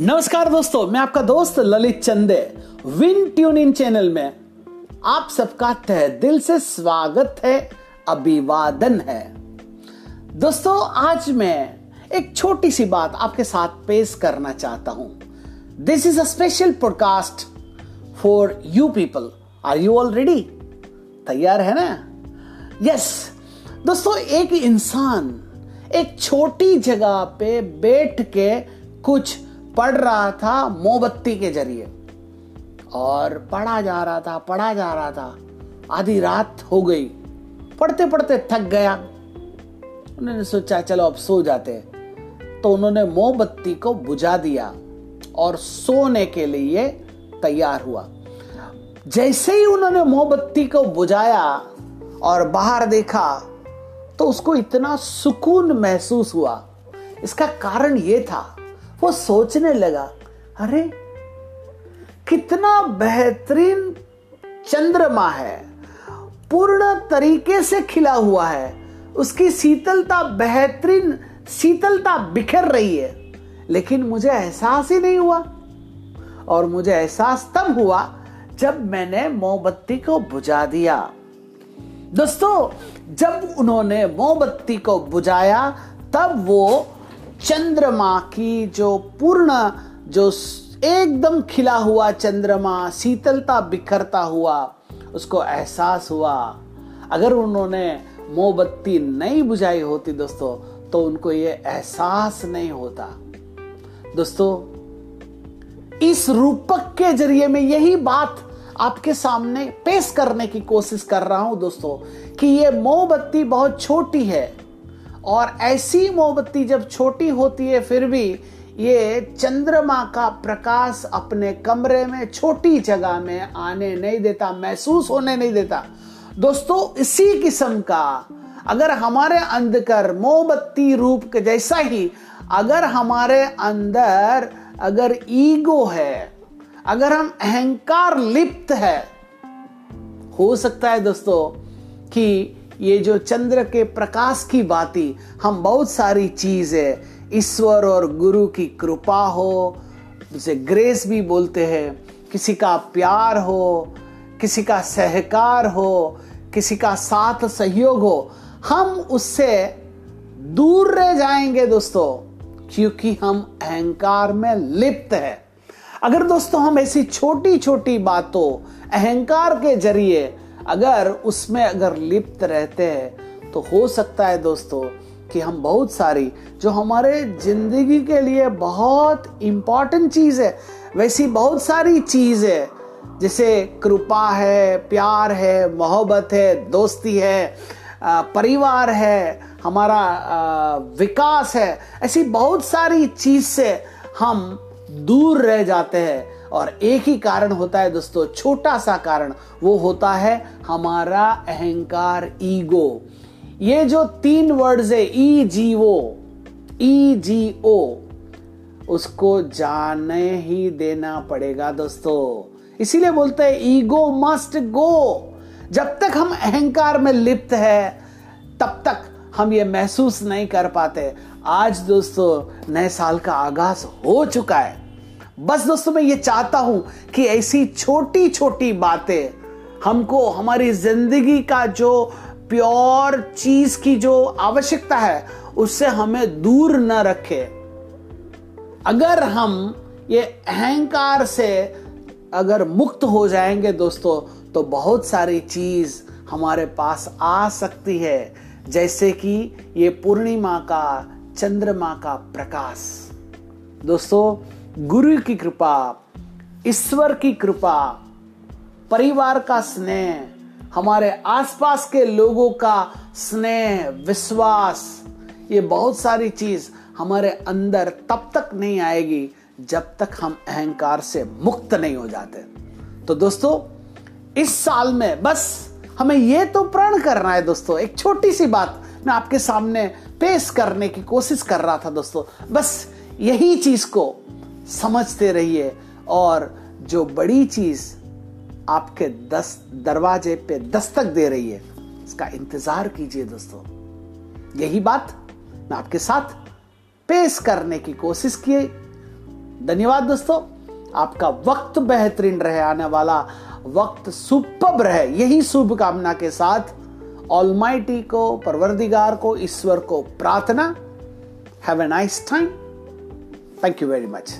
नमस्कार दोस्तों, मैं आपका दोस्त ललित चंदे विन ट्यून इन चैनल में। आप सबका तह दिल से स्वागत है, अभिवादन है। दोस्तों, आज मैं एक छोटी सी बात आपके साथ पेश करना चाहता हूँ। This is a special podcast for you people are you all ready तैयार है ना? यस दोस्तों, एक इंसान एक छोटी जगह पे बैठ के कुछ पढ़ रहा था मोमबत्ती के ज़रिए और पढ़ा जा रहा था, पढ़ा जा रहा था। आधी रात हो गई। पढ़ते पढ़ते थक गया। उन्होंने सोचा, चलो अब सो जाते तो उन्होंने मोमबत्ती को बुझा दिया और सोने के लिए तैयार हुआ। जैसे ही उन्होंने मोमबत्ती को बुझाया और बाहर देखा तो उसको इतना सुकून महसूस हुआ। इसका कारण यह था वो सोचने लगा, अरे, कितना बेहतरीन चंद्रमा है, पूर्ण तरीके से खिला हुआ है, उसकी शीतलता बेहतरीन, शीतलता बिखर रही है, लेकिन मुझे एहसास ही नहीं हुआ, और मुझे एहसास तब हुआ जब मैंने मोमबत्ती को बुझा दिया। दोस्तों, जब उन्होंने मोमबत्ती को बुझाया, तब वो चंद्रमा की जो पूर्ण, जो एकदम खिला हुआ चंद्रमा, शीतलता बिखरता हुआ, उसको एहसास हुआ। अगर उन्होंने मोमबत्ती नहीं बुझाई होती दोस्तों तो उनको ये एहसास नहीं होता। दोस्तों, इस रूपक के ज़रिए मैं यही बात आपके सामने पेश करने की कोशिश कर रहा हूँ दोस्तों, कि ये मोमबत्ती बहुत छोटी है। और ऐसी मोमबत्ती जब छोटी होती है, फिर भी ये चंद्रमा का प्रकाश अपने कमरे में, छोटी जगह में आने नहीं देता, महसूस होने नहीं देता। दोस्तों, इसी किस्म का अगर हमारे अंदर मोमबत्ती रूप के जैसा ही, अगर हमारे अंदर अगर ईगो है, अगर हम अहंकार लिप्त है, हो सकता है दोस्तों कि ये जो चंद्र के प्रकाश की बाती हम बहुत सारी चीज़ है ईश्वर और गुरु की कृपा हो जिसे ग्रेस भी बोलते हैं, किसी का प्यार हो, किसी का सहकार हो, किसी का साथ सहयोग हो, हम उससे दूर रह जाएँगे दोस्तों, क्योंकि हम अहंकार में लिप्त है। अगर दोस्तों हम ऐसी छोटी छोटी बातों, अहंकार के ज़रिए अगर उसमें अगर लिप्त रहते हैं तो हो सकता है दोस्तों कि हम बहुत सारी, जो हमारे ज़िंदगी के लिए बहुत इंपॉर्टेंट चीज़ है, वैसी बहुत सारी चीज़ है, जैसे कृपा है, प्यार है, मोहब्बत है, दोस्ती है परिवार है, हमारा विकास है, ऐसी बहुत सारी चीज़ से हम दूर रह जाते हैं। और एक ही कारण होता है दोस्तों, छोटा सा कारण, वो होता है हमारा अहंकार, ईगो। ये जो तीन वर्ड्स है ई जी ओ ई जी ओ उसको जाने ही देना पड़ेगा दोस्तों। इसीलिए बोलते हैं, ईगो मस्ट गो जब तक हम अहंकार में लिप्त है, तब तक हम ये महसूस नहीं कर पाते। आज दोस्तों, नए साल का आगाज़ हो चुका है। बस दोस्तों, मैं ये चाहता हूँ कि ऐसी छोटी छोटी बातें हमको, हमारी ज़िंदगी का जो प्योर चीज़ की जो आवश्यकता है, उससे हमें दूर न रखे। अगर हम ये अहंकार से अगर मुक्त हो जाएँगे दोस्तों तो बहुत सारी चीज़ हमारे पास आ सकती है, जैसे कि ये पूर्णिमा का, चंद्रमा का प्रकाश। दोस्तों गुरु की कृपा, ईश्वर की कृपा, परिवार का स्नेह, हमारे आसपास के लोगों का स्नेह, विश्वास, ये बहुत सारी चीज़ हमारे अंदर तब तक नहीं आएगी जब तक हम अहंकार से मुक्त नहीं हो जाते। तो दोस्तों, इस साल में बस हमें यह तो प्रण करना है दोस्तों, एक छोटी सी बात मैं आपके सामने पेश करने की कोशिश कर रहा था दोस्तों। बस यही चीज़ को समझते रहिए और जो बड़ी चीज़ आपके दस दरवाजे पे दस्तक दे रही है, इसका इंतज़ार कीजिए दोस्तों। यही बात मैं आपके साथ पेश करने की कोशिश की। धन्यवाद दोस्तों, आपका वक्त बेहतरीन रहे, आने वाला वक्त सुपब रहे। यही शुभकामना के साथ ऑलमाइटी को, परवरदिगार को, ईश्वर को प्रार्थना। Have a nice time thank you very much